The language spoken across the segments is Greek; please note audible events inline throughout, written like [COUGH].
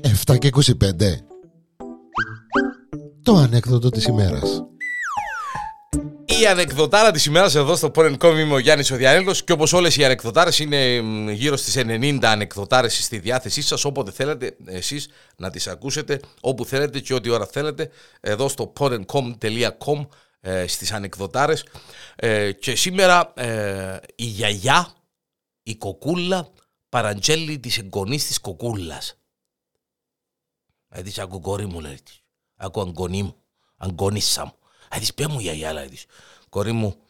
Εφτά και 25 Το ανέκδοτο της ημέρας η ανεκδοτάρα της ημέρας εδώ στο Porn.com είμαι ο Γιάννης Οδιανέλος και όπως όλες οι ανεκδοτάρες είναι γύρω στις 90 ανεκδοτάρες στη διάθεσή σας. Όποτε θέλετε εσείς να τις ακούσετε, όπου θέλετε και ό,τι ώρα θέλετε, εδώ στο porn.com ε, στις ανεκδοτάρες. Ε, και σήμερα ε, η γιαγιά, η κοκούλα, παραντζέλη τη εγγονή της κοκούλας. Δηλαδή, ακού κόρη μου, λέει. Ακού αγκονή μου, αγκονίσσα μου. Θα της μου γιαγιά, λέει της. Κορή μου,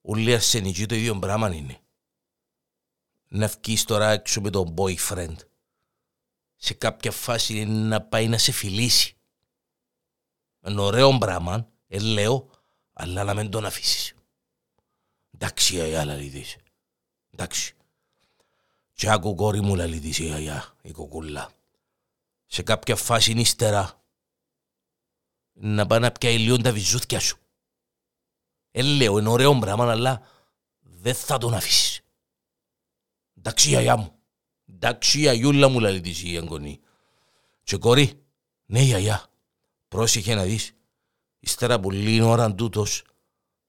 ούλοι ασθενικοί το ίδιο πράγμα είναι. Να βγεις τώρα έξω με τον boyfriend. Σε κάποια φάση είναι να πάει να σε φιλήσει. Είναι ωραίο πράγμα, ε, λέω, αλλά να μην τον αφήσεις. Εντάξει, γιαγιά, λέει της. Εντάξει. Και άκου κόρη μου, λέει της η γιαγιά, η κοκούλα. Σε κάποια φάση είναι ύστερα να πάει να πιάει λίγο τα βυζούθια σου. Ε, λέω, είναι ωραίο πράγμα, αλλά δεν θα τον αφήσεις. Εντάξει, γιαγιά μου. Εντάξει, γιαγιούλα μου, λέει της η Αγκονή. Και κορή, ναι, γιαγιά, πρόσεχε να δεις. Ύστερα από λίγη ώρα τούτος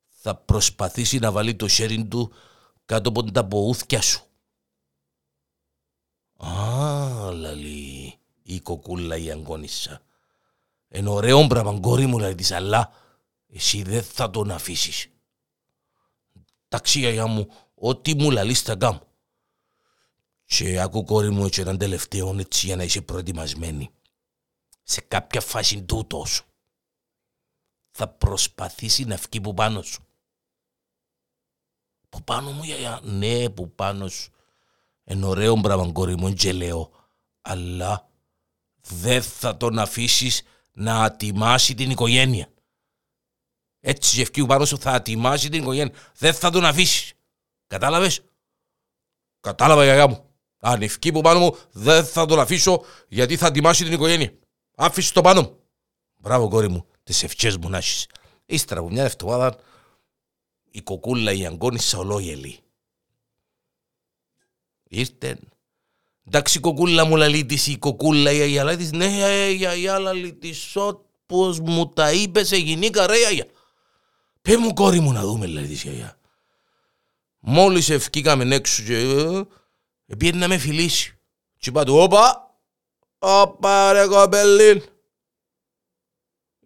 θα προσπαθήσει να βάλει το χέρι του κάτω από τα ποούθια σου. Α, λαλή, η κοκούλα η αγκόνισσα. Είναι ωραίο πράγμα, κόρη μου, λέει της, αλλά εσύ δεν θα τον αφήσεις. Εντάξει, γιαγιά μου, ό,τι μου λαλείς θα κάνω. Και άκου κόρη μου έτσι έναν τελευταίο έτσι για να είσαι προετοιμασμένη. Σε κάποια φάση τούτος θα προσπαθήσει να βγει που πάνω σου. Που πάνω μου, γιαγιά, ναι, που πάνω σου. Είναι ωραίο πράγμα, κόρη μου, και λέω, αλλά δεν θα τον αφήσεις να ατιμάσει την οικογένεια. Έτσι και ευκεί πάνω σου θα ατιμάσει την οικογένεια. Δεν θα τον αφήσεις. Κατάλαβες; Κατάλαβα γιαγιά μου. Αν ευκεί που πάνω μου δεν θα τον αφήσω γιατί θα ατιμάσει την οικογένεια. Άφησε το πάνω μου. Μπράβο κόρη μου. Τις ευχές μου να έχεις. Ύστερα από μια εβδομάδα η κοκούλα η αγκόνισσα ολόγελη. Ήρθε Εντάξει κοκούλα μου λαλεί της η κοκούλα η αγιά της ναι η αγιά λαλεί της όπως μου τα είπες σε γυναίκα ρε αγιά. Πέ μου κόρη μου να δούμε λαλεί της η αγιά. Μόλις ευκήκαμε έξω και ε, πήγαινε να με φιλήσει. Και είπα του όπα, όπα ρε κοπελίν.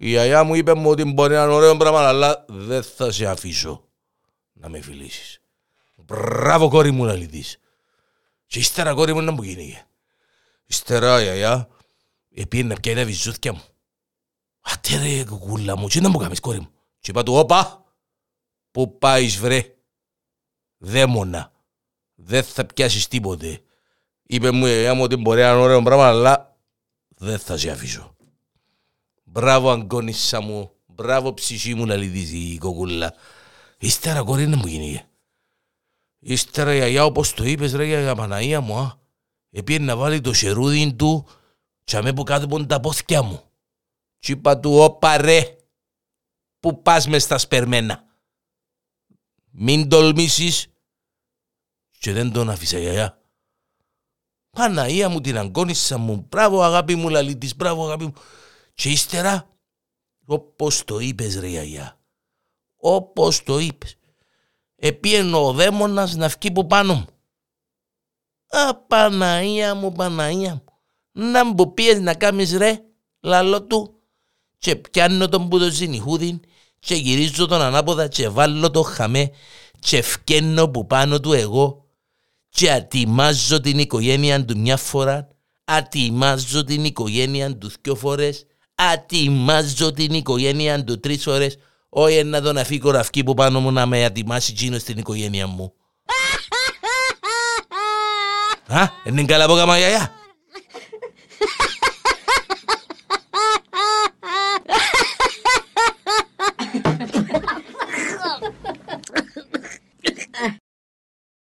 Η αγιά μου είπε μου ότι μπορεί να είναι ωραίο πράγμα αλλά δεν θα σε αφήσω να με φιλήσεις. Μπράβο κόρη μου λαλεί της. Και ύστερα κόρη μου να μου γίνει. Ύστερα η αγιά επήρε να πιάει τα βυζούθια μου. Άτε ρε κουκούλα μου, τι να μου κάνεις κόρη μου; Και είπα του, όπα, πού πάεις βρε. Δαίμονα, δεν θα πιάσεις τίποτε. Είπε μου η αγιά μου ότι μπορεί να είναι ωραίο πράγμα, αλλά δεν θα σε αφήσω. Μπράβο αγκόνισσα μου, μπράβο ψυχή μου να λυθείς η κοκούλα. Ύστερα κόρη να μου γίνει. Ύστερα η αγιά όπως το είπες ρε για Παναγία μου α. Επήρε να βάλει το σερούδι του και αμέ που κάτω από τα πόθηκια μου. Τι είπα του όπα ρε που πας μες στα σπερμένα. Μην τολμήσεις και δεν τον άφησα γιαγιά. Παναγία μου την αγκόνισσα μου, μπράβο αγάπη μου λαλίτης, μπράβο αγάπη μου. Και ύστερα, όπως το είπες ρε γιαγιά, όπως το είπες επίενο ο δαίμονας να βγει που πάνω μου. Α, Παναία μου, Παναία μου. Να μου πιες να κάνεις ρε, λαλό του. Και πιάνω τον που το ζηνιχούδιν και γυρίζω τον ανάποδα και βάλω το χαμέ και φκένω που πάνω του εγώ και ατιμάζω την οικογένεια του μια φορά, ατιμάζω την οικογένεια τους δυο φορές, ατιμάζω την οικογένεια του τρεις φορές, όχι να τον αφήκω ραφκή που πάνω μου να με ατιμάσει τσίνο στην οικογένεια μου. [LAUGHS] Α, είναι καλά από καμά γιαγιά.